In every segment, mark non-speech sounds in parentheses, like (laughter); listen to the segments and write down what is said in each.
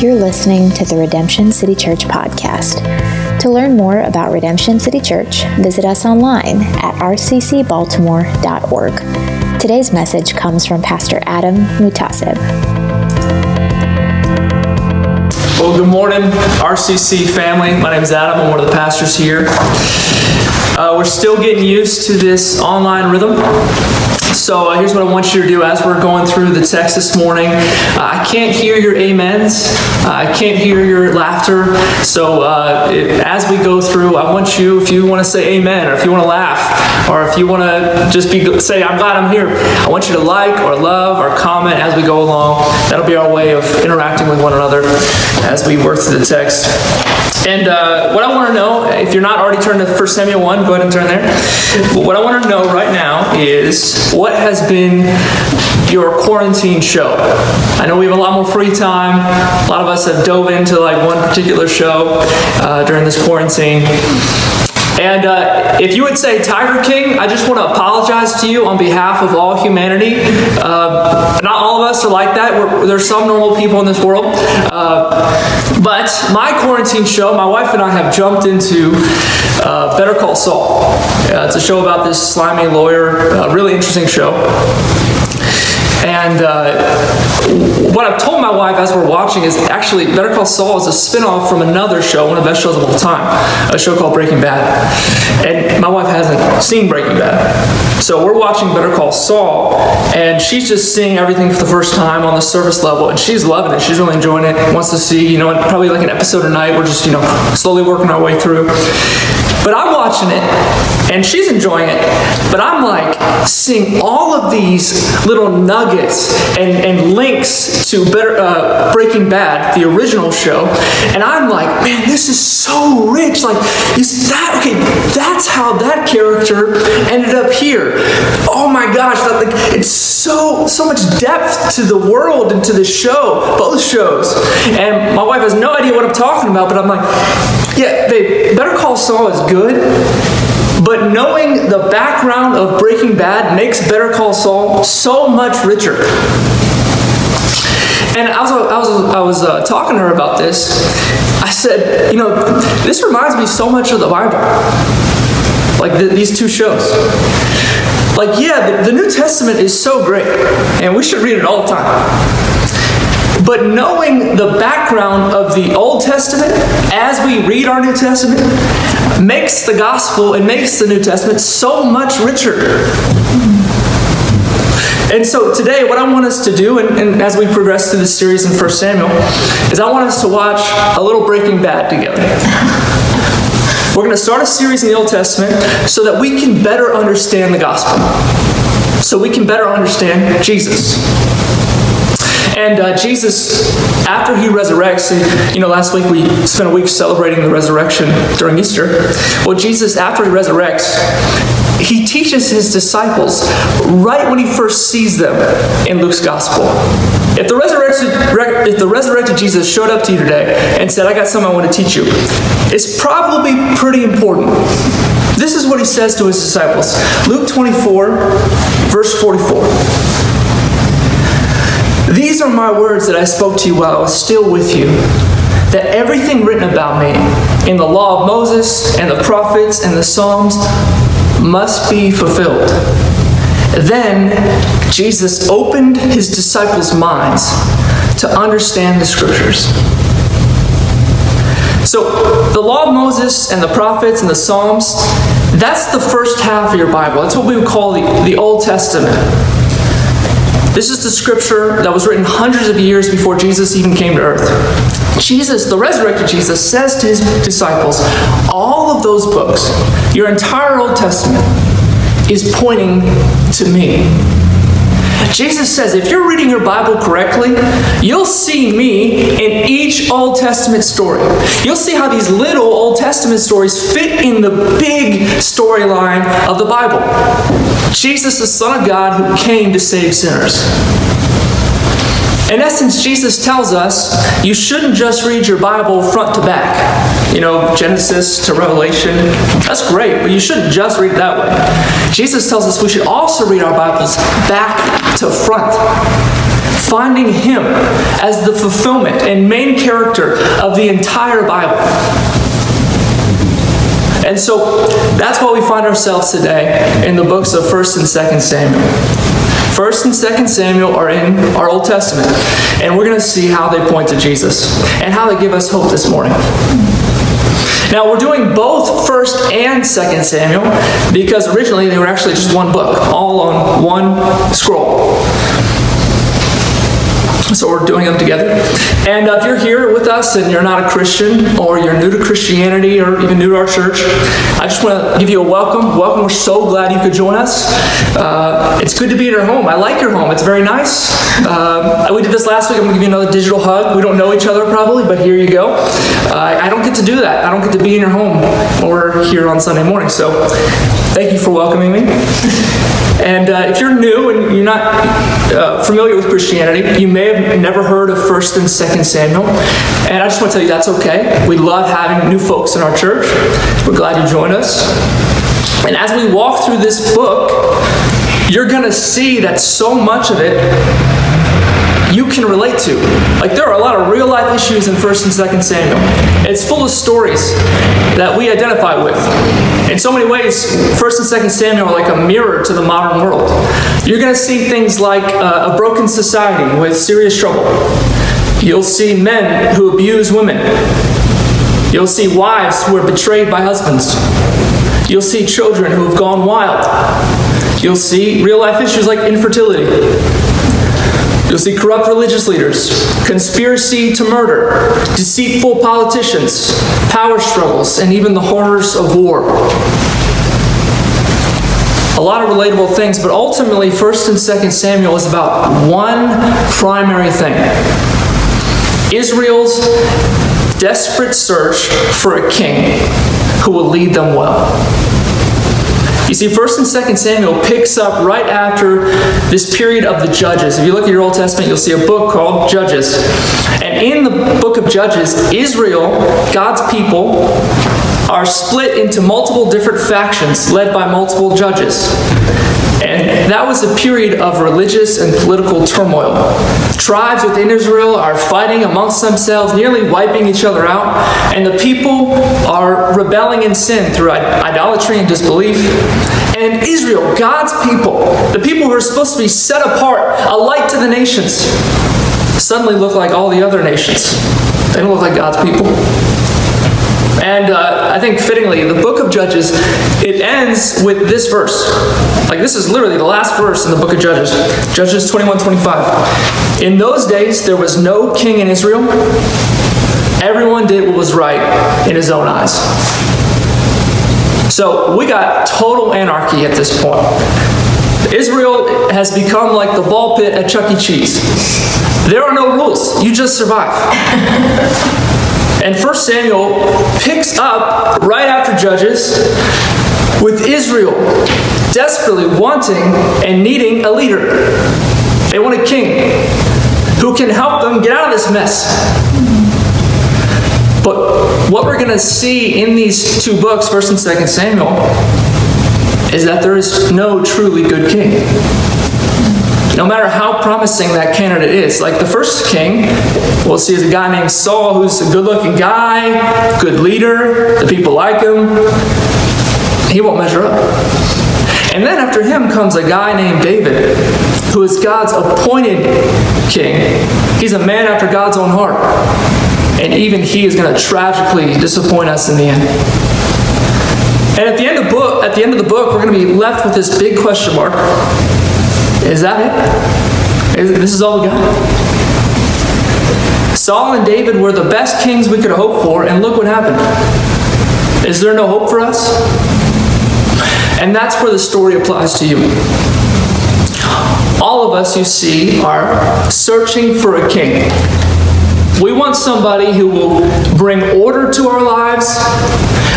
You're listening to the Redemption City Church podcast. To learn more about Redemption City Church, visit us online at rccbaltimore.org. Today's message comes from Pastor Adam Mutasib. Well, good morning, RCC family. My name is Adam. I'm one of the pastors here. Uh, we're still getting used to this online rhythm. So uh, here's what I want you to do as we're going through the text this morning. Uh, I can't hear your amens. Uh, I can't hear your laughter. So uh, it, as we go through, I want you, if you want to say amen, or if you want to laugh, or if you want to just be say, I'm glad I'm here, I want you to like or love or comment as we go along. That'll be our way of interacting with one another as we work through the text. And uh, what I want to know, if you're not already turned to 1 Samuel 1, go ahead and turn there. But what I want to know right now is what has been your quarantine show? I know we have a lot more free time. A lot of us have dove into like one particular show uh, during this quarantine. And uh, if you would say Tiger King, I just want to apologize to you on behalf of all humanity. Uh, not all of us are like that. We're, there's some normal people in this world. Uh, but my quarantine show, my wife and I have jumped into uh, Better Call Saul. it's a show about this slimy lawyer, really interesting show. And uh, what I've told my wife as we're watching is actually Better Call Saul is a spinoff from another show, one of the best shows of all time, a show called Breaking Bad. And my wife hasn't seen Breaking Bad. So we're watching Better Call Saul, and she's just seeing everything for the first time on the surface level, and she's loving it. She's really enjoying it. Wants to see, you know, probably like an episode a night. We're just, you know, slowly working our way through. But I'm watching it, and she's enjoying it. But I'm like seeing all of these little nuggets and, and links to better, uh, Breaking Bad, the original show, and I'm like, man, this is so rich. Like, is that okay? That's how that character ended up here. Oh my gosh, that, like it's so so much depth to the world and to the show, both shows. And my wife has no idea what I'm talking about, but I'm like, yeah, babe, Better Call Saul is good, but knowing the background of Breaking Bad makes Better Call Saul so much richer. And I was, I was, I was uh, talking to her about this. I said, you know, this reminds me so much of the Bible. Like the, these two shows. Like, yeah, the, the New Testament is so great, and we should read it all the time. But knowing the background of the Old Testament as we read our New Testament makes the gospel and makes the New Testament so much richer. And so today, what I want us to do, and, and, as we progress through this series in 1 Samuel, is I want us to watch a little Breaking Bad together. We're going to start a series in the Old Testament so that we can better understand the gospel, so we can better understand Jesus. And uh, Jesus, after he resurrects, you know, last week we spent a week celebrating the resurrection during Easter. Well, Jesus, after he resurrects, he teaches his disciples right when he first sees them in Luke's gospel. If the resurrected, if the resurrected Jesus showed up to you today and said, I got something I want to teach you, it's probably pretty important. This is what he says to his disciples Luke 24, verse 44. These are my words that I spoke to you while I was still with you. That everything written about me in the law of Moses and the prophets and the Psalms must be fulfilled. Then Jesus opened his disciples' minds to understand the scriptures. So, the law of Moses and the prophets and the Psalms, that's the first half of your Bible. That's what we would call the, the Old Testament. This is the scripture that was written hundreds of years before Jesus even came to earth. Jesus, the resurrected Jesus, says to his disciples, all of those books, your entire Old Testament, is pointing to me. Jesus says if you're reading your Bible correctly, you'll see me in each Old Testament story. You'll see how these little Old Testament stories fit in the big storyline of the Bible. Jesus, the Son of God, who came to save sinners. In essence, Jesus tells us you shouldn't just read your Bible front to back. You know, Genesis to Revelation. That's great, but you shouldn't just read that way. Jesus tells us we should also read our Bibles back to front finding Him as the fulfillment and main character of the entire Bible. And so that's why we find ourselves today in the books of 1st and 2nd Samuel. 1st and 2nd Samuel are in our Old Testament, and we're going to see how they point to Jesus and how they give us hope this morning. Now, we're doing both 1st and 2nd Samuel because originally they were actually just one book, all on one scroll. So we're doing them together. And uh, if you're here with us and you're not a Christian or you're new to Christianity or even new to our church, I just want to give you a welcome. Welcome. We're so glad you could join us. Uh, it's good to be in your home. I like your home. It's very nice. Uh, we did this last week. I'm going to give you another digital hug. We don't know each other probably, but here you go. Uh, I don't get to do that. I don't get to be in your home or here on Sunday morning. So thank you for welcoming me. And uh, if you're new and you're not uh, familiar with Christianity, you may have never heard of 1st and 2nd Samuel. And I just want to tell you that's okay. We love having new folks in our church. We're glad you joined us. And as we walk through this book, you're going to see that so much of it you can relate to. Like there are a lot of real life issues in 1st and 2nd Samuel. It's full of stories that we identify with. In so many ways, 1st and 2nd Samuel are like a mirror to the modern world. You're going to see things like uh, a broken society with serious trouble. You'll see men who abuse women. You'll see wives who are betrayed by husbands. You'll see children who have gone wild. You'll see real life issues like infertility. You'll see corrupt religious leaders, conspiracy to murder, deceitful politicians, power struggles, and even the horrors of war. A lot of relatable things, but ultimately, 1st and 2nd Samuel is about one primary thing Israel's desperate search for a king who will lead them well. You see, 1st and 2nd Samuel picks up right after this period of the Judges. If you look at your Old Testament, you'll see a book called Judges. And in the book of Judges, Israel, God's people, are split into multiple different factions led by multiple judges. And that was a period of religious and political turmoil. Tribes within Israel are fighting amongst themselves, nearly wiping each other out, and the people are rebelling in sin through idolatry and disbelief. And Israel, God's people, the people who are supposed to be set apart, a light to the nations, suddenly look like all the other nations. They don't look like God's people. And uh, I think fittingly, the book of Judges, it ends with this verse. Like this is literally the last verse in the book of Judges. Judges 21 25. In those days, there was no king in Israel. Everyone did what was right in his own eyes. So we got total anarchy at this point. Israel has become like the ball pit at Chuck E. Cheese. There are no rules, you just survive. (laughs) And 1 Samuel picks up right after Judges with Israel desperately wanting and needing a leader. They want a king who can help them get out of this mess. But what we're going to see in these two books, 1st and 2nd Samuel, is that there is no truly good king no matter how promising that candidate is. Like the first king, we'll see is a guy named Saul who's a good looking guy, good leader, the people like him. He won't measure up. And then after him comes a guy named David, who is God's appointed king. He's a man after God's own heart. And even he is going to tragically disappoint us in the end. And at the end of the book, at the end of the book, we're going to be left with this big question mark. Is that it? Is, this is all we got? Saul and David were the best kings we could hope for, and look what happened. Is there no hope for us? And that's where the story applies to you. All of us, you see, are searching for a king. We want somebody who will bring order to our lives.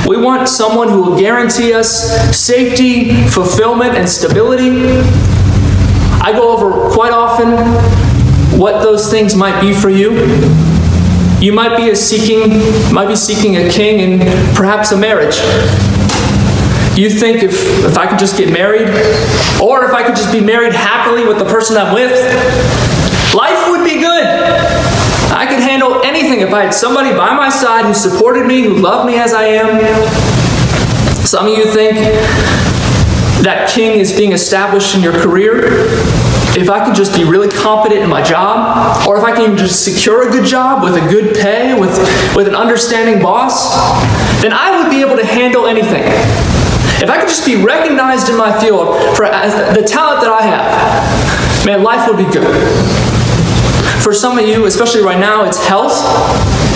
We want someone who will guarantee us safety, fulfillment, and stability. I go over quite often what those things might be for you. You might be seeking, might be seeking a king and perhaps a marriage. You think if, if I could just get married, or if I could just be married happily with the person I'm with, life would be good. I could handle anything if I had somebody by my side who supported me, who loved me as I am. Some of you think that king is being established in your career. If I could just be really competent in my job, or if I can just secure a good job with a good pay, with, with an understanding boss, then I would be able to handle anything. If I could just be recognized in my field for the talent that I have, man, life would be good. For some of you, especially right now, it's health.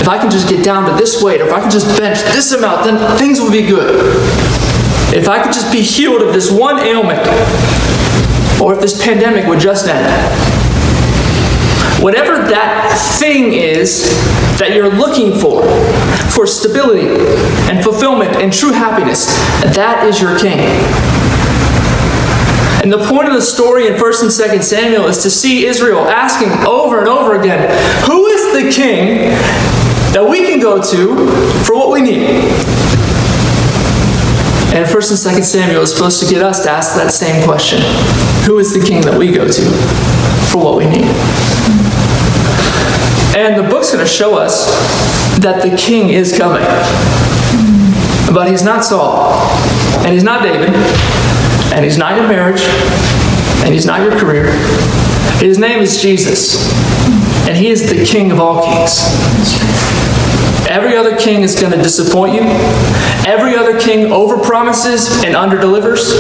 If I can just get down to this weight, or if I can just bench this amount, then things will be good. If I could just be healed of this one ailment, or if this pandemic would just end. Whatever that thing is that you're looking for, for stability and fulfillment and true happiness, that is your king. And the point of the story in 1st and 2nd Samuel is to see Israel asking over and over again, Who is the king that we can go to for what we need? And 1st and 2nd Samuel is supposed to get us to ask that same question Who is the king that we go to for what we need? And the book's going to show us that the king is coming. But he's not Saul, and he's not David, and he's not your marriage, and he's not your career. His name is Jesus, and he is the king of all kings. Every other king is going to disappoint you. Every other king overpromises and underdelivers.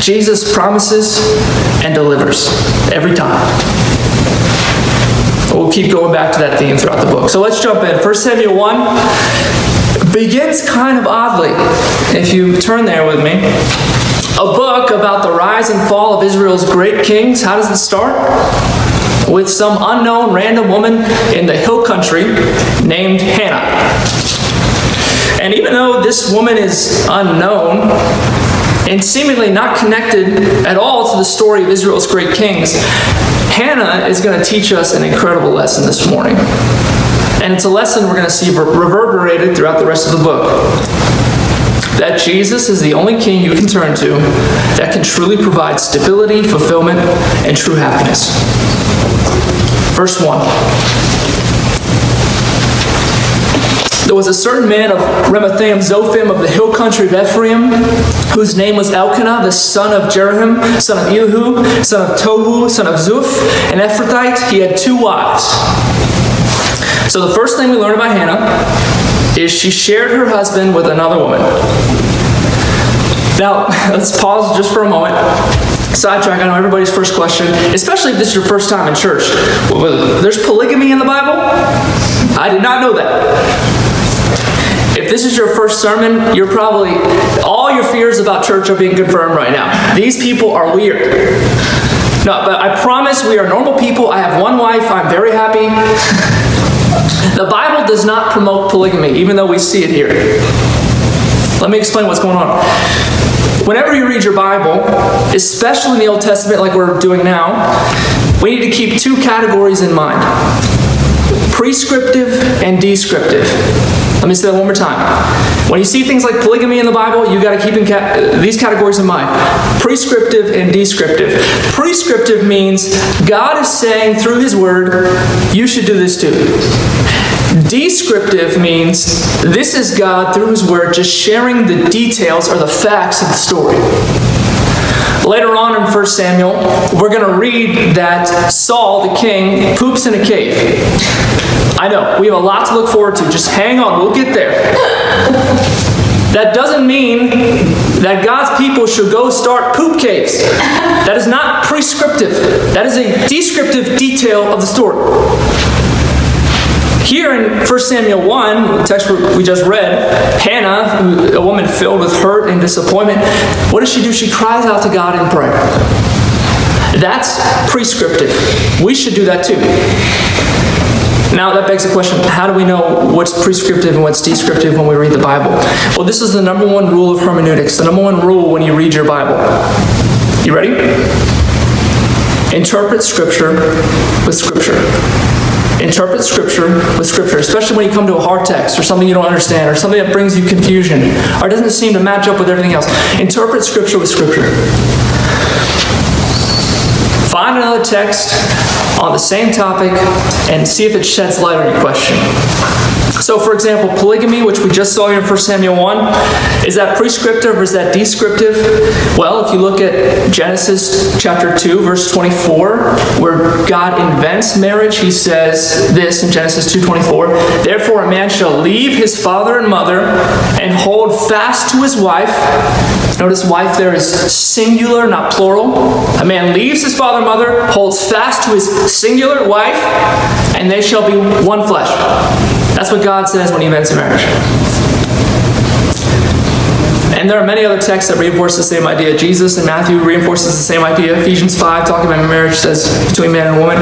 Jesus promises and delivers every time. We'll keep going back to that theme throughout the book. So let's jump in. 1 Samuel 1 begins kind of oddly, if you turn there with me. A book about the rise and fall of Israel's great kings. How does it start? With some unknown random woman in the hill country named Hannah. And even though this woman is unknown, and seemingly not connected at all to the story of Israel's great kings, Hannah is going to teach us an incredible lesson this morning. And it's a lesson we're going to see reverberated throughout the rest of the book. That Jesus is the only king you can turn to that can truly provide stability, fulfillment, and true happiness. Verse 1. There was a certain man of Ramathaim Zophim of the hill country of Ephraim, whose name was Elkanah, the son of Jeroham, son of Elihu, son of Tohu, son of Zuph, an Ephrathite. He had two wives. So the first thing we learn about Hannah is she shared her husband with another woman. Now, (laughs) let's pause just for a moment. Sidetrack, I know everybody's first question, especially if this is your first time in church. There's polygamy in the Bible? I did not know that. If this is your first sermon, you're probably, all your fears about church are being confirmed right now. These people are weird. No, but I promise we are normal people. I have one wife. I'm very happy. (laughs) the Bible does not promote polygamy, even though we see it here. Let me explain what's going on. Whenever you read your Bible, especially in the Old Testament, like we're doing now, we need to keep two categories in mind prescriptive and descriptive. Let me say that one more time. When you see things like polygamy in the Bible, you got to keep ca- these categories in mind prescriptive and descriptive. Prescriptive means God is saying through His Word, you should do this too. Descriptive means this is God through His Word just sharing the details or the facts of the story. Later on in 1 Samuel, we're going to read that Saul, the king, poops in a cave. I know, we have a lot to look forward to. Just hang on, we'll get there. That doesn't mean that God's people should go start poop caves. That is not prescriptive. That is a descriptive detail of the story. Here in 1 Samuel 1, the text we just read, Hannah, a woman filled with hurt and disappointment, what does she do? She cries out to God in prayer. That's prescriptive. We should do that too. Now that begs the question, how do we know what's prescriptive and what's descriptive when we read the Bible? Well, this is the number one rule of hermeneutics, the number one rule when you read your Bible. You ready? Interpret Scripture with Scripture. Interpret Scripture with Scripture, especially when you come to a hard text or something you don't understand or something that brings you confusion or doesn't seem to match up with everything else. Interpret Scripture with Scripture. Find another text on the same topic and see if it sheds light on your question. So, for example, polygamy, which we just saw here in 1 Samuel 1, is that prescriptive or is that descriptive? Well, if you look at Genesis chapter 2, verse 24, where God invents marriage, he says this in Genesis 2.24, Therefore a man shall leave his father and mother and hold fast to his wife. Notice wife there is singular, not plural. A man leaves his father and mother, holds fast to his singular wife, and they shall be one flesh. That's what God says when He invents marriage. And there are many other texts that reinforce the same idea. Jesus in Matthew reinforces the same idea. Ephesians 5, talking about marriage, says between man and woman.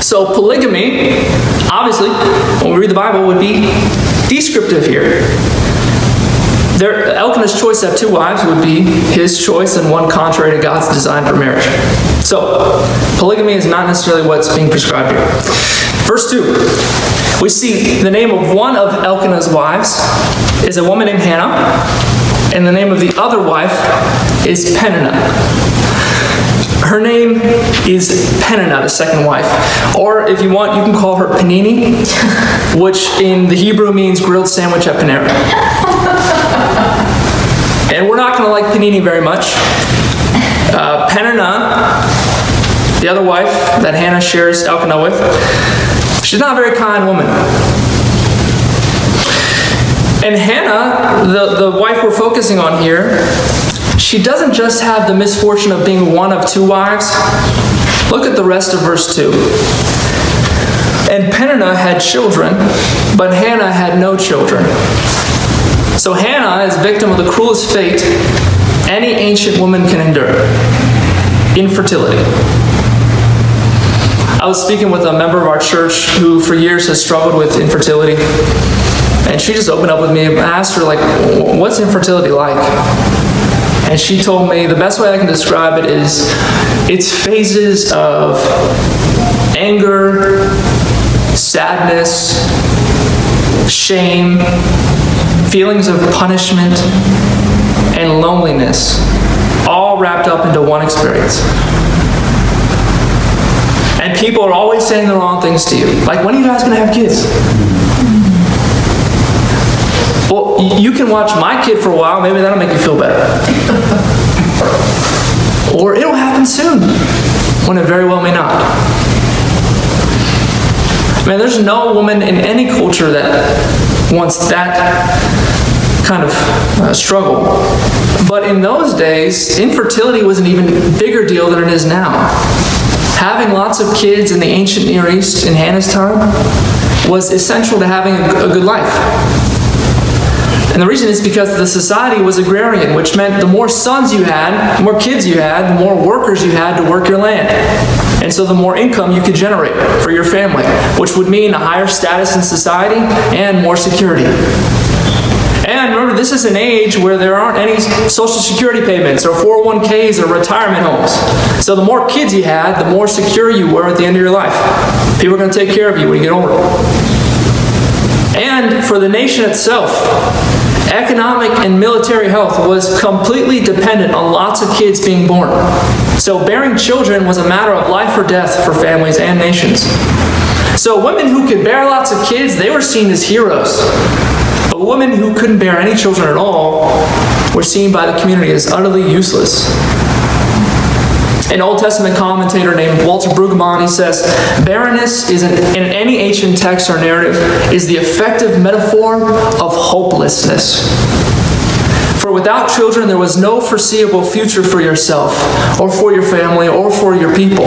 So polygamy, obviously, when we read the Bible, would be descriptive here. Elkanah's choice to have two wives would be his choice and one contrary to God's design for marriage. So, polygamy is not necessarily what's being prescribed here. Verse 2, we see the name of one of Elkanah's wives is a woman named Hannah, and the name of the other wife is Peninnah. Her name is Peninnah, the second wife. Or if you want, you can call her Panini, which in the Hebrew means grilled sandwich at Panera. And we're not going to like Panini very much. Uh, Peninnah, the other wife that Hannah shares Elkanah with, she's not a very kind woman. And Hannah, the, the wife we're focusing on here, she doesn't just have the misfortune of being one of two wives. Look at the rest of verse 2. And Peninnah had children, but Hannah had no children. So Hannah is victim of the cruelest fate any ancient woman can endure infertility. I was speaking with a member of our church who for years has struggled with infertility. And she just opened up with me. I asked her, like, what's infertility like? And she told me the best way I can describe it is it's phases of anger, sadness, shame, feelings of punishment, and loneliness, all wrapped up into one experience. And people are always saying the wrong things to you. Like, when are you guys going to have kids? Well, you can watch my kid for a while, maybe that'll make you feel better. or it'll happen soon, when it very well may not. Man, there's no woman in any culture that wants that kind of uh, struggle. But in those days, infertility was an even bigger deal than it is now. Having lots of kids in the ancient Near East in Hannah's time was essential to having a good life. And the reason is because the society was agrarian, which meant the more sons you had, the more kids you had, the more workers you had to work your land. And so the more income you could generate for your family, which would mean a higher status in society and more security. And remember, this is an age where there aren't any social security payments or 401ks or retirement homes. So the more kids you had, the more secure you were at the end of your life. People are going to take care of you when you get older. And for the nation itself, economic and military health was completely dependent on lots of kids being born. So bearing children was a matter of life or death for families and nations. So women who could bear lots of kids, they were seen as heroes. But women who couldn't bear any children at all were seen by the community as utterly useless. An Old Testament commentator named Walter Brueggemann, says, barrenness is an, in any ancient text or narrative is the effective metaphor of hopelessness. For without children, there was no foreseeable future for yourself, or for your family, or for your people.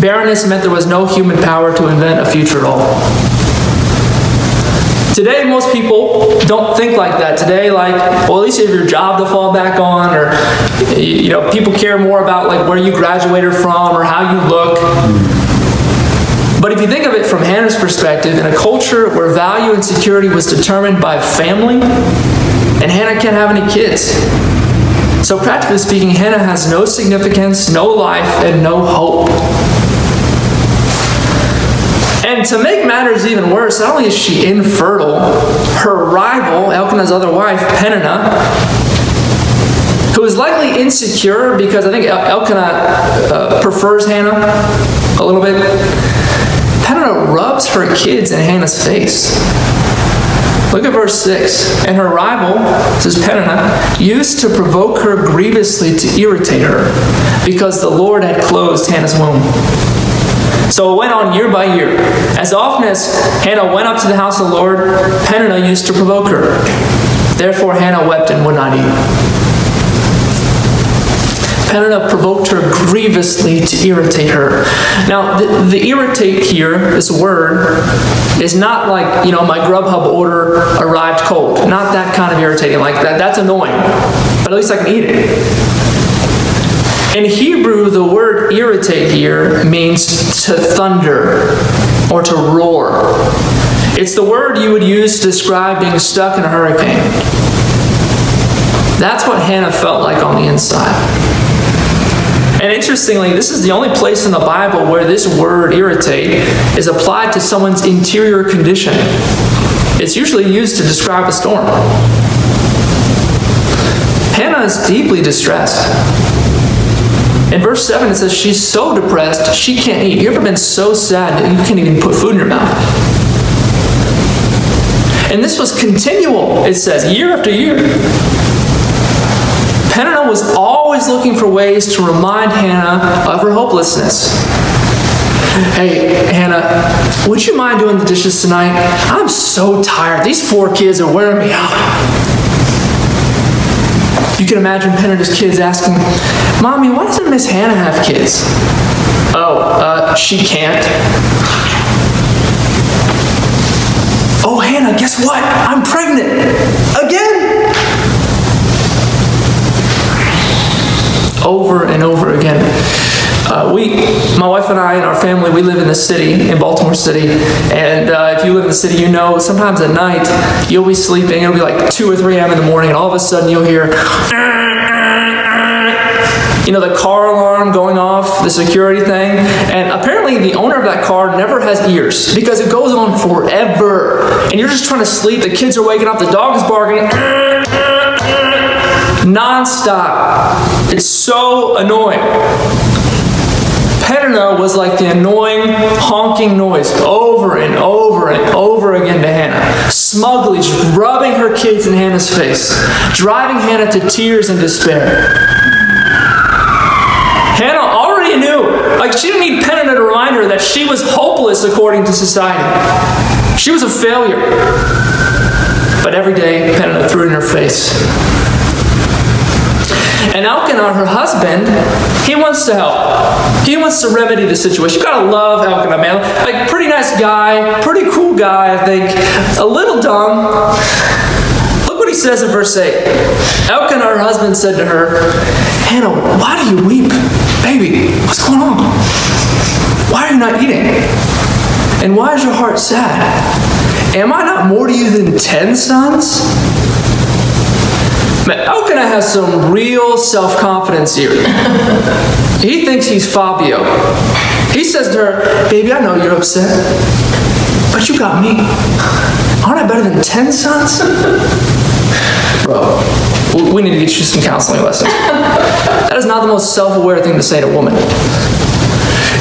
Barrenness meant there was no human power to invent a future at all. Today, most people don't think like that. Today, like, well, at least you have your job to fall back on, or you know, people care more about like where you graduated from or how you look. But if you think of it from Hannah's perspective, in a culture where value and security was determined by family, and Hannah can't have any kids. So, practically speaking, Hannah has no significance, no life, and no hope. And to make matters even worse, not only is she infertile, her rival, Elkanah's other wife, Peninnah, who is likely insecure because I think Elkanah uh, prefers Hannah a little bit, Peninnah rubs her kids in Hannah's face. Look at verse 6. And her rival, this is Peninnah, used to provoke her grievously to irritate her because the Lord had closed Hannah's womb. So it went on year by year. As often as Hannah went up to the house of the Lord, Peninnah used to provoke her. Therefore Hannah wept and would not eat. Peninnah provoked her grievously to irritate her. Now, the, the, irritate here, this word, is not like, you know, my Grubhub order arrived cold. Not that kind of irritating. Like, that, that's annoying. But at least I can eat it. In Hebrew, the word irritate here means to thunder or to roar. It's the word you would use to describe being stuck in a hurricane. That's what Hannah felt like on the inside. And interestingly, this is the only place in the Bible where this word irritate is applied to someone's interior condition. It's usually used to describe a storm. Hannah is deeply distressed. In verse 7, it says she's so depressed she can't eat. You ever been so sad that you can't even put food in your mouth? And this was continual, it says, year after year. Peninnah was always looking for ways to remind Hannah of her hopelessness. Hey, Hannah, would you mind doing the dishes tonight? I'm so tired. These four kids are wearing me out. You can imagine Peninnah's kids asking, Mommy, why doesn't Miss Hannah have kids? Oh, uh, she can't. Oh, Hannah, guess what? I'm pregnant. Again. Over and over again. Uh, we, my wife and I and our family, we live in the city, in Baltimore City. And uh, if you live in the city, you know sometimes at night you'll be sleeping. It'll be like 2 or 3 a.m. in the morning, and all of a sudden you'll hear, you know, the car alarm going off, the security thing. And apparently the owner of that car never has ears because it goes on forever. And you're just trying to sleep. The kids are waking up, the dog is barking. Non-stop. It's so annoying. Peninnah was like the annoying honking noise over and over and over again to Hannah, smugly rubbing her kids in Hannah's face, driving Hannah to tears and despair. Hannah already knew, like she didn't need Peninnah to remind her that she was hopeless according to society. She was a failure. But every day, Peninnah threw it in her face. And Elkanah, her husband, he wants to help. He wants to remedy the situation. You gotta love Elkanah, man. Like, pretty nice guy, pretty cool guy, I think. A little dumb. Look what he says in verse 8. Elkanah, her husband, said to her, Hannah, why do you weep? Baby, what's going on? Why are you not eating? And why is your heart sad? Am I not more to you than ten sons? Elkanah has some real self confidence here. (laughs) he thinks he's Fabio. He says to her, Baby, I know you're upset, but you got me. Aren't I better than 10 sons? (laughs) Bro, we need to get you some counseling lessons. (laughs) That is not the most self aware thing to say to a woman.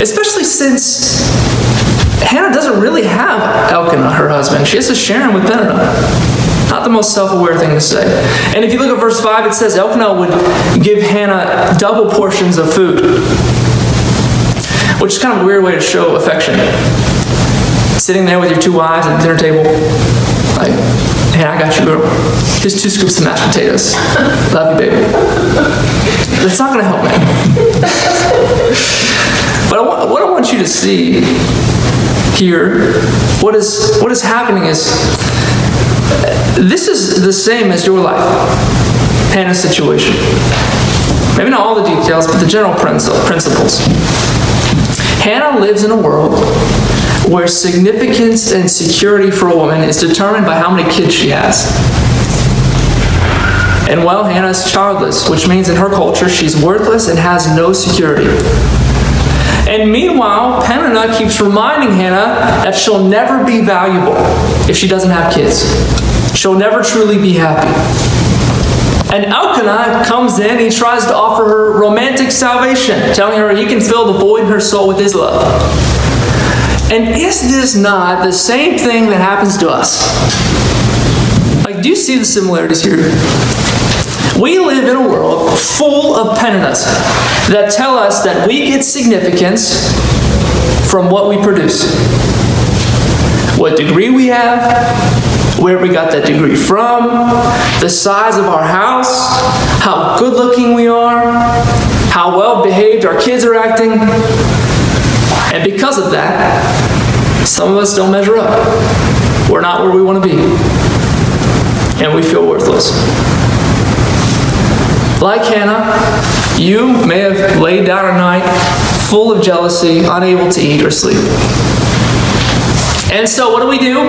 Especially since Hannah doesn't really have Elkanah, her husband. She has to share him with Peninnah. Not the most self aware thing to say. And if you look at verse 5, it says Elkanah would give Hannah double portions of food, which is kind of a weird way to show affection. Sitting there with your two wives at the dinner table, like, hey, I got you, girl. Here's two scoops of mashed potatoes. Love you, baby. That's not going to help, me. but I what I want you to see here, what is, what is happening is this is the same as your life, Hannah's situation. Maybe not all the details, but the general principles. Hannah lives in a world where significance and security for a woman is determined by how many kids she has. And well, Hannah is childless, which means in her culture she's worthless and has no security. And meanwhile, Peninnah keeps reminding Hannah that she'll never be valuable if she doesn't have kids. She'll never truly be happy. And Elkanah comes in, he tries to offer her romantic salvation, telling her he can fill the void in her soul with his love. And is this not the same thing that happens to us? Like, do you see the similarities here? We live in a world full of peninnahs that tell us that we get significance from what we produce. What degree we have, where we got that degree from, the size of our house, how good looking we are, how well behaved our kids are acting. And because of that, some of us don't measure up. We're not where we want to be. And we feel worthless. Like Hannah, you may have laid down a night full of jealousy, unable to eat or sleep. And so, what do we do?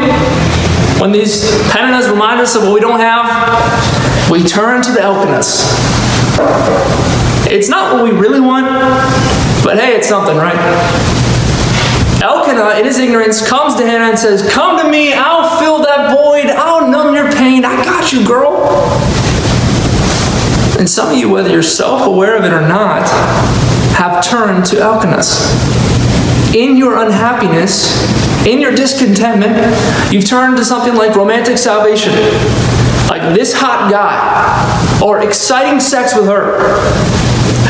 When these Peninnahs remind us of what we don't have, we turn to the Elkanahs. It's not what we really want, but hey, it's something, right? Elkanah, in his ignorance, comes to Hannah and says, Come to me, I'll fill that void, I'll numb your pain, I got you, girl. And some of you, whether you're self aware of it or not, have turned to Elkanahs. In your unhappiness, in your discontentment, you've turned to something like romantic salvation, like this hot guy, or exciting sex with her.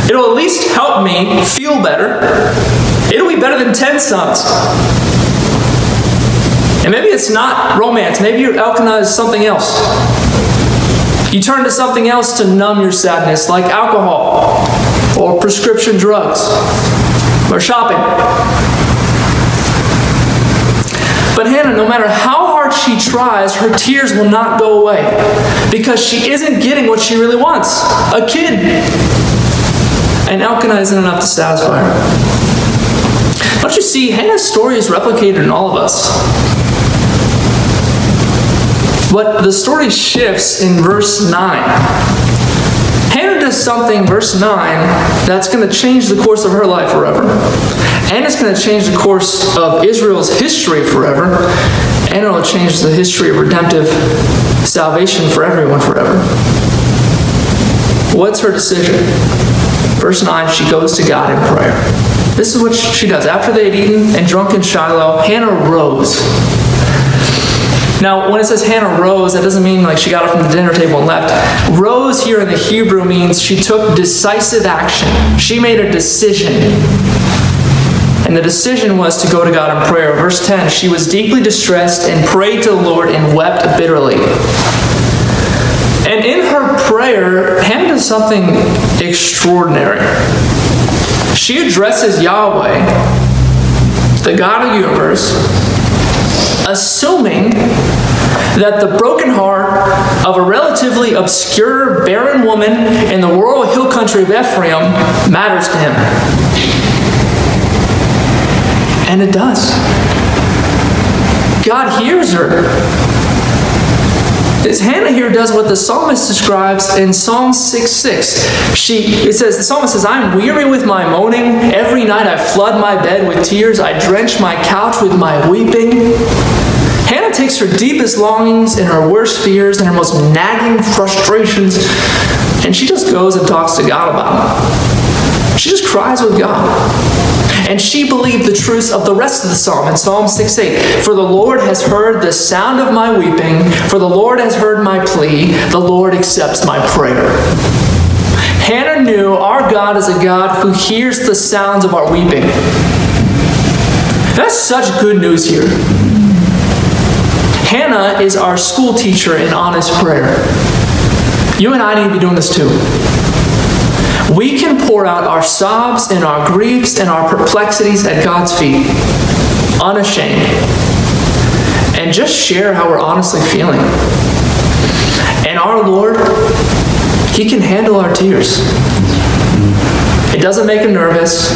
It'll at least help me feel better. It'll be better than 10 sons. And maybe it's not romance, maybe your Elkanah is something else. You turn to something else to numb your sadness, like alcohol or prescription drugs or shopping. But Hannah, no matter how hard she tries, her tears will not go away because she isn't getting what she really wants a kid. And Elkanah isn't enough to satisfy her. Don't you see, Hannah's story is replicated in all of us. But the story shifts in verse 9. Hannah does something, verse 9, that's going to change the course of her life forever. And it's going to change the course of Israel's history forever. And it'll change the history of redemptive salvation for everyone forever. What's her decision? Verse 9, she goes to God in prayer. This is what she does. After they had eaten and drunk in Shiloh, Hannah rose now, when it says Hannah rose, that doesn't mean like she got up from the dinner table and left. Rose here in the Hebrew means she took decisive action. She made a decision. And the decision was to go to God in prayer. Verse 10 She was deeply distressed and prayed to the Lord and wept bitterly. And in her prayer, Hannah does something extraordinary. She addresses Yahweh, the God of the universe, assuming that the broken heart of a relatively obscure, barren woman in the rural hill country of Ephraim matters to him. And it does. God hears her. This Hannah here does what the psalmist describes in Psalm 6 6. She it says the psalmist says, I'm weary with my moaning. Every night I flood my bed with tears. I drench my couch with my weeping. Hannah takes her deepest longings and her worst fears and her most nagging frustrations, and she just goes and talks to God about them. She just cries with God. And she believed the truths of the rest of the psalm in Psalm 6 8. For the Lord has heard the sound of my weeping, for the Lord has heard my plea, the Lord accepts my prayer. Hannah knew our God is a God who hears the sounds of our weeping. That's such good news here. Hannah is our school teacher in honest prayer. You and I need to be doing this too. We can pour out our sobs and our griefs and our perplexities at God's feet, unashamed, and just share how we're honestly feeling. And our Lord, He can handle our tears. It doesn't make Him nervous.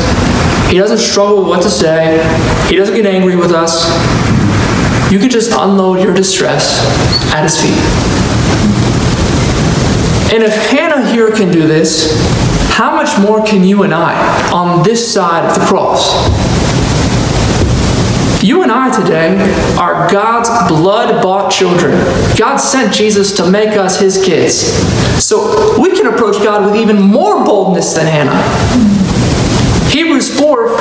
He doesn't struggle with what to say. He doesn't get angry with us you can just unload your distress at his feet. And if Hannah here can do this, how much more can you and I on this side of the cross? You and I today are God's blood bought children. God sent Jesus to make us his kids. So we can approach God with even more boldness than Hannah. Hebrews 4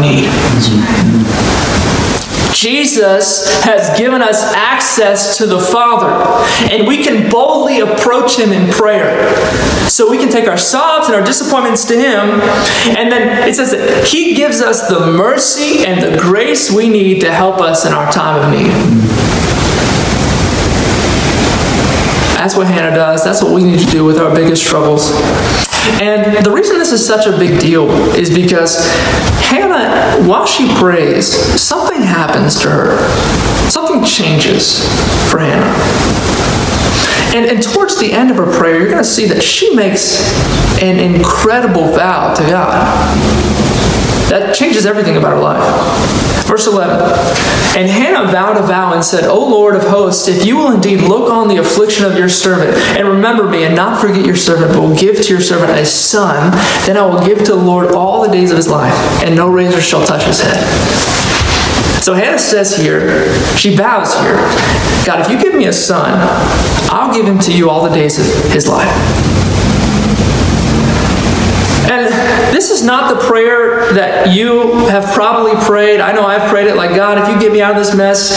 need. Jesus has given us access to the Father, and we can boldly approach Him in prayer. So we can take our sobs and our disappointments to Him, and then it says that He gives us the mercy and the grace we need to help us in our time of need. That's what Hannah does. That's what we need to do with our biggest struggles. And the reason this is such a big deal is because Hannah, while she prays, something happens to her. Something changes for Hannah. And, and towards the end of her prayer, you're going to see that she makes an incredible vow to God. That changes everything about her life. Verse 11 And Hannah vowed a vow and said, O Lord of hosts, if you will indeed look on the affliction of your servant, and remember me, and not forget your servant, but will give to your servant a son, then I will give to the Lord all the days of his life, and no razor shall touch his head. So Hannah says here, she vows here, God, if you give me a son, I'll give him to you all the days of his life. And this is not the prayer that you have probably prayed. I know I've prayed it like, God, if you get me out of this mess,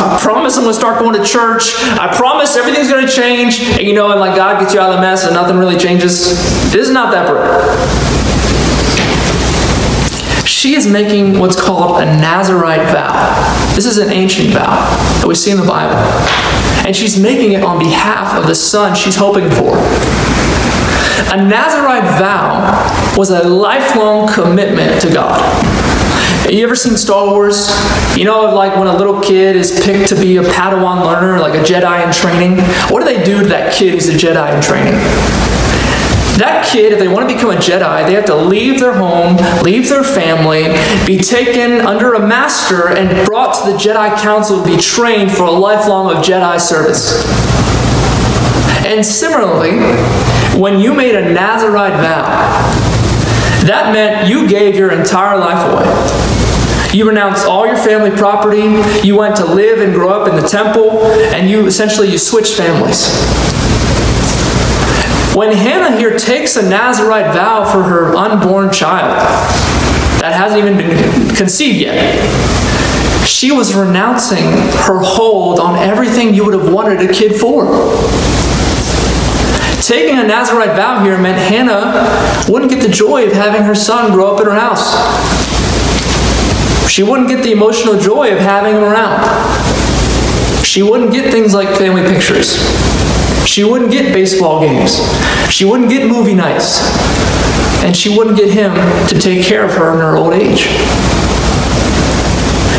I promise I'm going to start going to church. I promise everything's going to change. And you know, and like God gets you out of the mess and nothing really changes. This is not that prayer. She is making what's called a Nazarite vow. This is an ancient vow that we see in the Bible. And she's making it on behalf of the son she's hoping for. A Nazarite vow was a lifelong commitment to God. You ever seen Star Wars? You know, like when a little kid is picked to be a Padawan learner, like a Jedi in training? What do they do to that kid who's a Jedi in training? That kid, if they want to become a Jedi, they have to leave their home, leave their family, be taken under a master, and brought to the Jedi Council to be trained for a lifelong of Jedi service. And similarly, when you made a Nazarite vow, that meant you gave your entire life away. You renounced all your family property. You went to live and grow up in the temple, and you essentially you switched families. When Hannah here takes a Nazarite vow for her unborn child that hasn't even been conceived yet, she was renouncing her hold on everything you would have wanted a kid for. Taking a Nazarite vow here meant Hannah wouldn't get the joy of having her son grow up in her house. She wouldn't get the emotional joy of having him around. She wouldn't get things like family pictures. She wouldn't get baseball games. She wouldn't get movie nights. And she wouldn't get him to take care of her in her old age.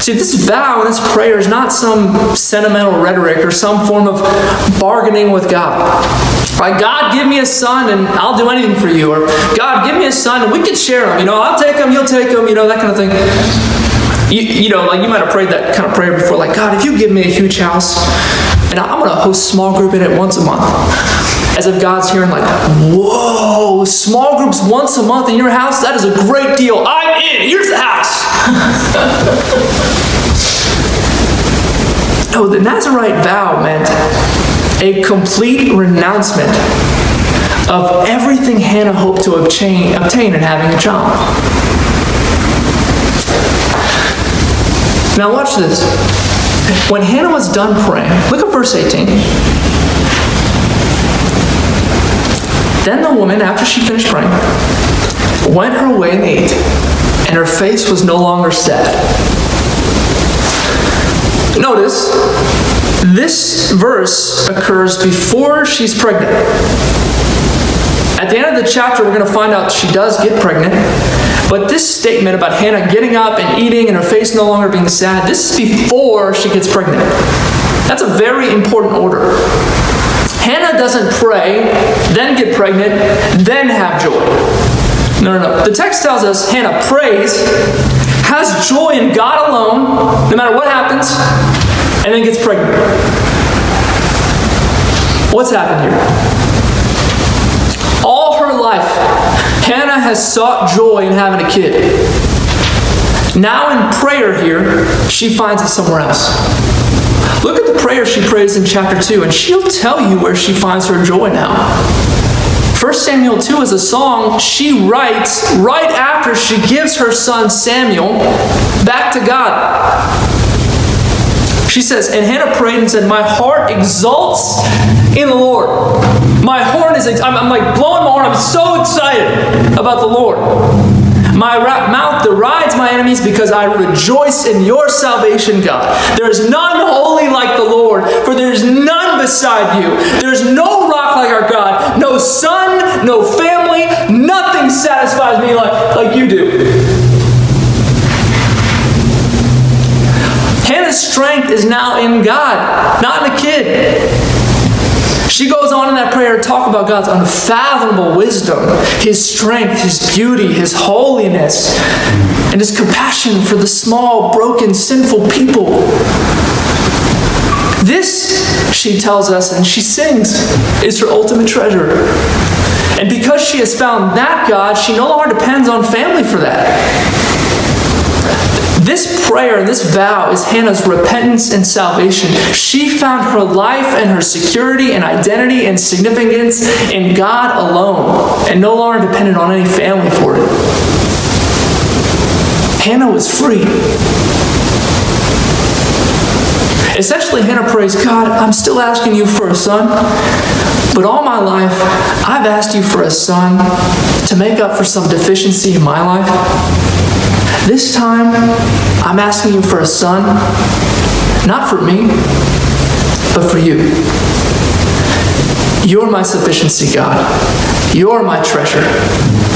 See, this vow and this prayer is not some sentimental rhetoric or some form of bargaining with God. Like, God, give me a son and I'll do anything for you. Or, God, give me a son and we can share him. You know, I'll take him, you'll take him, you know, that kind of thing. You, you know, like you might have prayed that kind of prayer before, like, God, if you give me a huge house and I'm going to host small group in it once a month. As if God's hearing, like, whoa, small groups once a month in your house? That is a great deal. I'm in. Here's the house. no, (laughs) oh, the Nazarite vow meant a complete renouncement of everything Hannah hoped to obtain, obtain in having a child. Now, watch this. When Hannah was done praying, look at verse 18. Then the woman, after she finished praying, went her way and ate, and her face was no longer sad. Notice, this verse occurs before she's pregnant. At the end of the chapter, we're going to find out she does get pregnant. But this statement about Hannah getting up and eating and her face no longer being sad, this is before she gets pregnant. That's a very important order. Hannah doesn't pray, then get pregnant, then have joy. No, no, no. The text tells us Hannah prays, has joy in God alone, no matter what happens, and then gets pregnant. What's happened here? All her life, Hannah has sought joy in having a kid. Now, in prayer here, she finds it somewhere else. Look at the prayer she prays in chapter 2, and she'll tell you where she finds her joy now. 1 Samuel 2 is a song she writes right after she gives her son Samuel back to God. She says, and Hannah prayed and said, My heart exults in the Lord. My horn is, I'm, I'm like blowing my horn. I'm so excited about the Lord. My mouth derides my enemies because I rejoice in your salvation, God. There is none holy like the Lord, for there is none beside you. There is no rock like our God, no son, no family, nothing satisfies me like, like you do. Hannah's strength is now in God, not in a kid. She goes on in that prayer to talk about God's unfathomable wisdom, His strength, His beauty, His holiness, and His compassion for the small, broken, sinful people. This, she tells us, and she sings, is her ultimate treasure. And because she has found that God, she no longer depends on family for that. This prayer and this vow is Hannah's repentance and salvation. She found her life and her security and identity and significance in God alone and no longer dependent on any family for it. Hannah was free. Essentially, Hannah prays, God, I'm still asking you for a son, but all my life, I've asked you for a son to make up for some deficiency in my life. This time, I'm asking you for a son, not for me, but for you. You're my sufficiency, God. You're my treasure.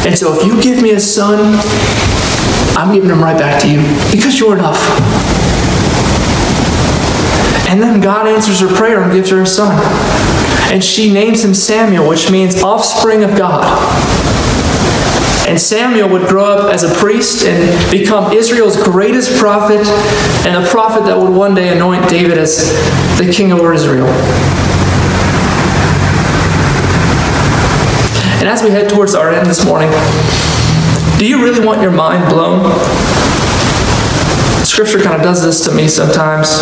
And so if you give me a son, I'm giving him right back to you because you're enough. And then God answers her prayer and gives her a son. And she names him Samuel, which means offspring of God. And Samuel would grow up as a priest and become Israel's greatest prophet and a prophet that would one day anoint David as the king over Israel. And as we head towards our end this morning, do you really want your mind blown? Scripture kind of does this to me sometimes.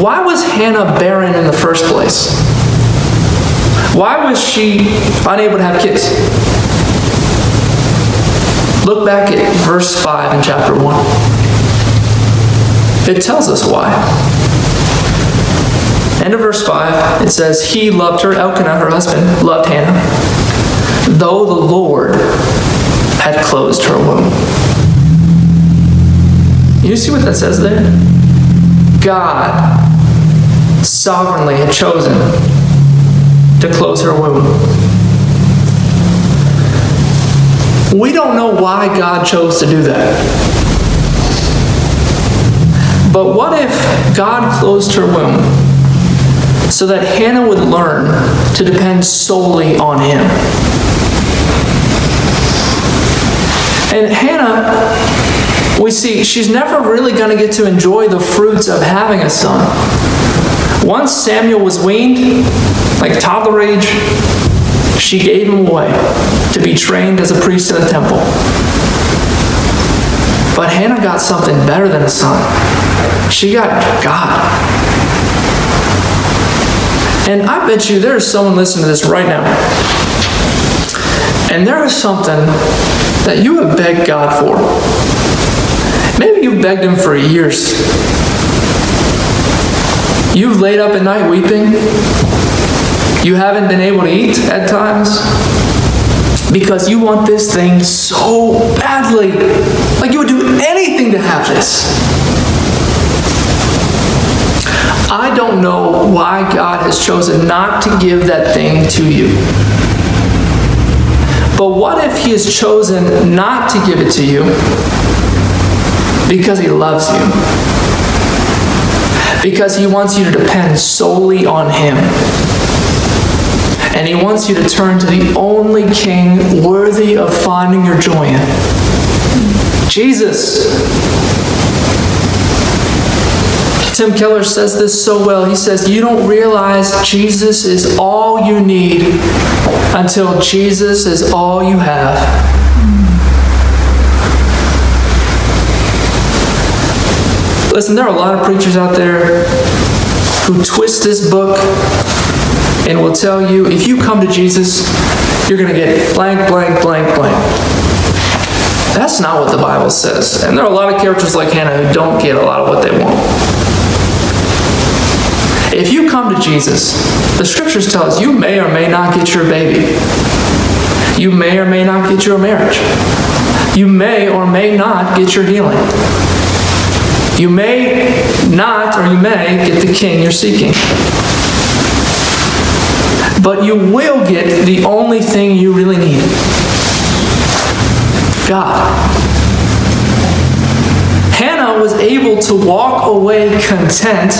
Why was Hannah barren in the first place? Why was she unable to have kids? Look back at verse 5 in chapter 1. It tells us why. End of verse 5, it says, He loved her, Elkanah, her husband, loved Hannah, though the Lord had closed her womb. You see what that says there? God sovereignly had chosen to close her womb. We don't know why God chose to do that. But what if God closed her womb so that Hannah would learn to depend solely on Him? And Hannah, we see, she's never really going to get to enjoy the fruits of having a son. Once Samuel was weaned, like toddler age, she gave him away to be trained as a priest in the temple. But Hannah got something better than a son. She got God. And I bet you there is someone listening to this right now. And there is something that you have begged God for. Maybe you've begged Him for years. You've laid up at night weeping you haven't been able to eat at times because you want this thing so badly. Like you would do anything to have this. I don't know why God has chosen not to give that thing to you. But what if He has chosen not to give it to you because He loves you? Because He wants you to depend solely on Him. And He wants you to turn to the only King worthy of finding your joy in Jesus. Tim Keller says this so well. He says, You don't realize Jesus is all you need until Jesus is all you have. Listen, there are a lot of preachers out there who twist this book and will tell you if you come to Jesus, you're going to get blank, blank, blank, blank. That's not what the Bible says. And there are a lot of characters like Hannah who don't get a lot of what they want. If you come to Jesus, the scriptures tell us you may or may not get your baby. You may or may not get your marriage. You may or may not get your healing. You may not or you may get the king you're seeking. But you will get the only thing you really need God. Hannah was able to walk away content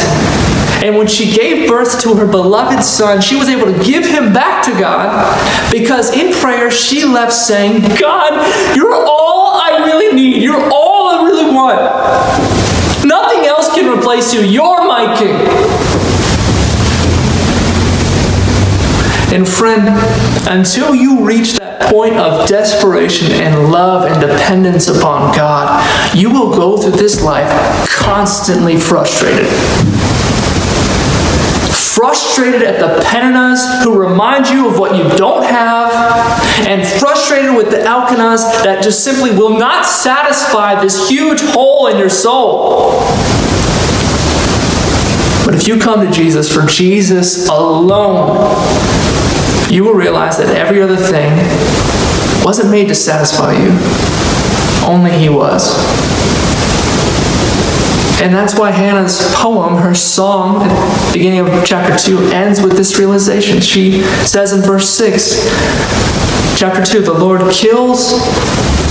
and when she gave birth to her beloved son, she was able to give him back to God because in prayer she left saying, God, you're all I really need. You're all I really want. Nothing else can replace you. You're my king. And friend, until you reach that point of desperation and love and dependence upon God, you will go through this life constantly frustrated frustrated at the Peninnahs who remind you of what you don't have, and frustrated with the Elkanahs that just simply will not satisfy this huge hole in your soul. But if you come to Jesus for Jesus alone, you will realize that every other thing wasn't made to satisfy you, only He was. And that's why Hannah's poem, her song, at the beginning of chapter 2, ends with this realization. She says in verse 6, chapter 2, the Lord kills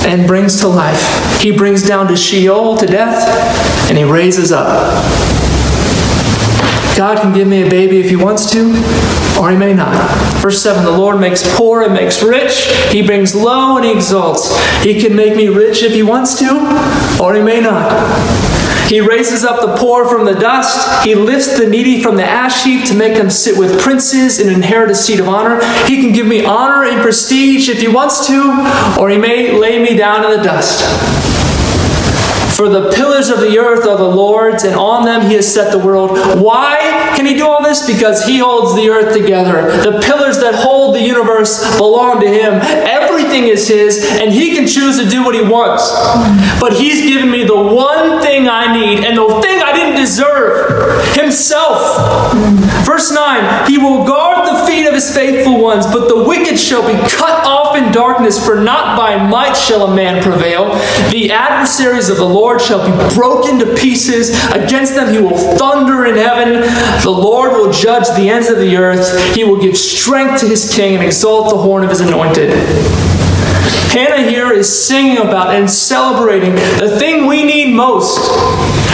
and brings to life. He brings down to Sheol, to death, and he raises up. God can give me a baby if he wants to, or he may not. Verse 7 The Lord makes poor and makes rich. He brings low and he exalts. He can make me rich if he wants to, or he may not. He raises up the poor from the dust. He lifts the needy from the ash heap to make them sit with princes and inherit a seat of honor. He can give me honor and prestige if he wants to, or he may lay me down in the dust. For the pillars of the earth are the Lord's, and on them he has set the world. Why can he do all this? Because he holds the earth together. The pillars that hold the universe belong to him. Everything is his, and he can choose to do what he wants. But he's given me the one thing I need, and the thing I didn't deserve himself. Verse 9 He will the feet of his faithful ones, but the wicked shall be cut off in darkness, for not by might shall a man prevail. The adversaries of the Lord shall be broken to pieces. Against them he will thunder in heaven. The Lord will judge the ends of the earth. He will give strength to his king and exalt the horn of his anointed. Hannah here is singing about and celebrating the thing we need most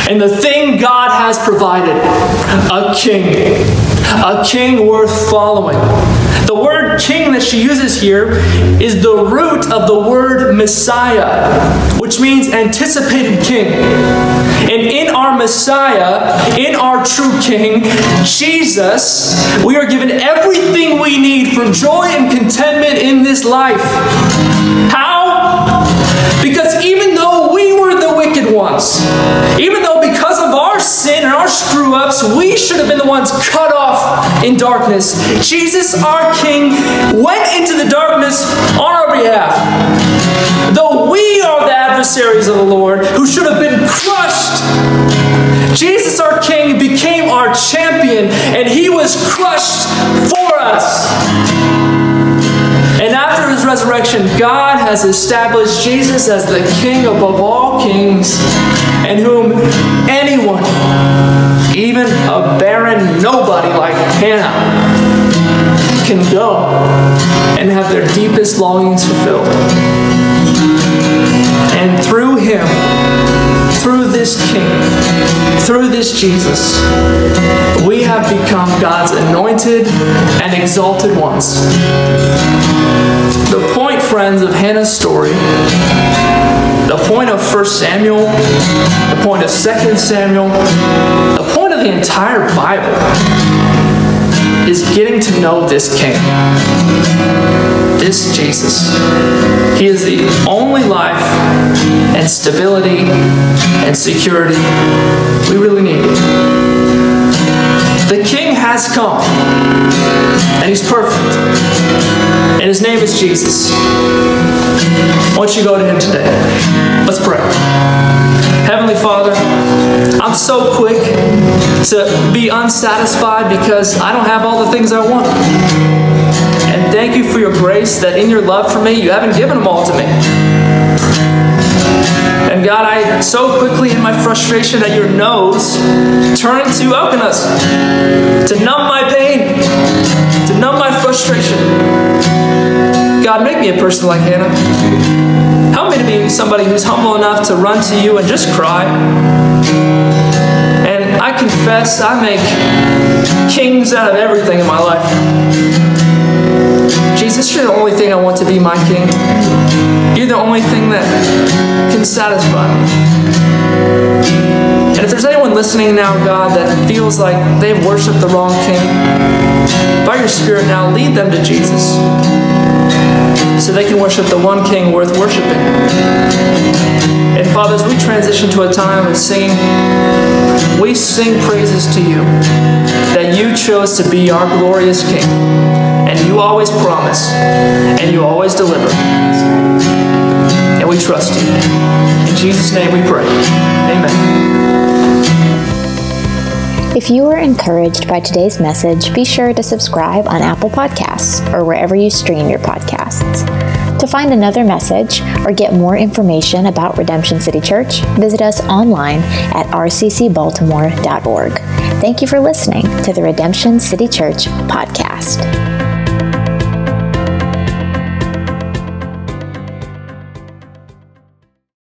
and the thing God has provided a king. A king worth following. The word king that she uses here is the root of the word Messiah, which means anticipated king. And in our Messiah, in our true King, Jesus, we are given everything we need for joy and contentment in this life. How? Because even though we were the wicked ones, even though sin and our screw ups, we should have been the ones cut off in darkness, Jesus, our King, went into the darkness on our behalf. Though we are the adversaries of the Lord who should have been crushed, Jesus, our King, became our champion and he was crushed for us. Resurrection, God has established Jesus as the King above all kings, and whom anyone, even a barren nobody like Hannah can go and have their deepest longings fulfilled. And through him, through this King, through this Jesus, we have become God's anointed and exalted ones. The point, friends, of Hannah's story, the point of 1 Samuel, the point of 2 Samuel, the point of the entire Bible is getting to know this King, this Jesus. He is the only life and stability and security we really need. The King has come, and He's perfect, and His name is Jesus. Why don't you go to Him today? Let's pray. Heavenly Father, I'm so quick to be unsatisfied because I don't have all the things I want. And thank you for your grace that in your love for me, you haven't given them all to me. And God, I so quickly in my frustration at your nose turn to Elkanahs to numb my pain, to numb my frustration. God, make me a person like Hannah. Help me to be somebody who's humble enough to run to you and just cry. And I confess I make kings out of everything in my life. Jesus, you're the only thing I want to be my king. You're the only thing that can satisfy me. If there's anyone listening now, God, that feels like they've worshiped the wrong king, by your Spirit now, lead them to Jesus so they can worship the one King worth worshiping. And Father, as we transition to a time of singing, we sing praises to you that you chose to be our glorious King. And you always promise, and you always deliver. And we trust you. In Jesus' name we pray. Amen. If you were encouraged by today's message, be sure to subscribe on Apple Podcasts or wherever you stream your podcasts. To find another message or get more information about Redemption City Church, visit us online at rccbaltimore.org. Thank you for listening to the Redemption City Church podcast.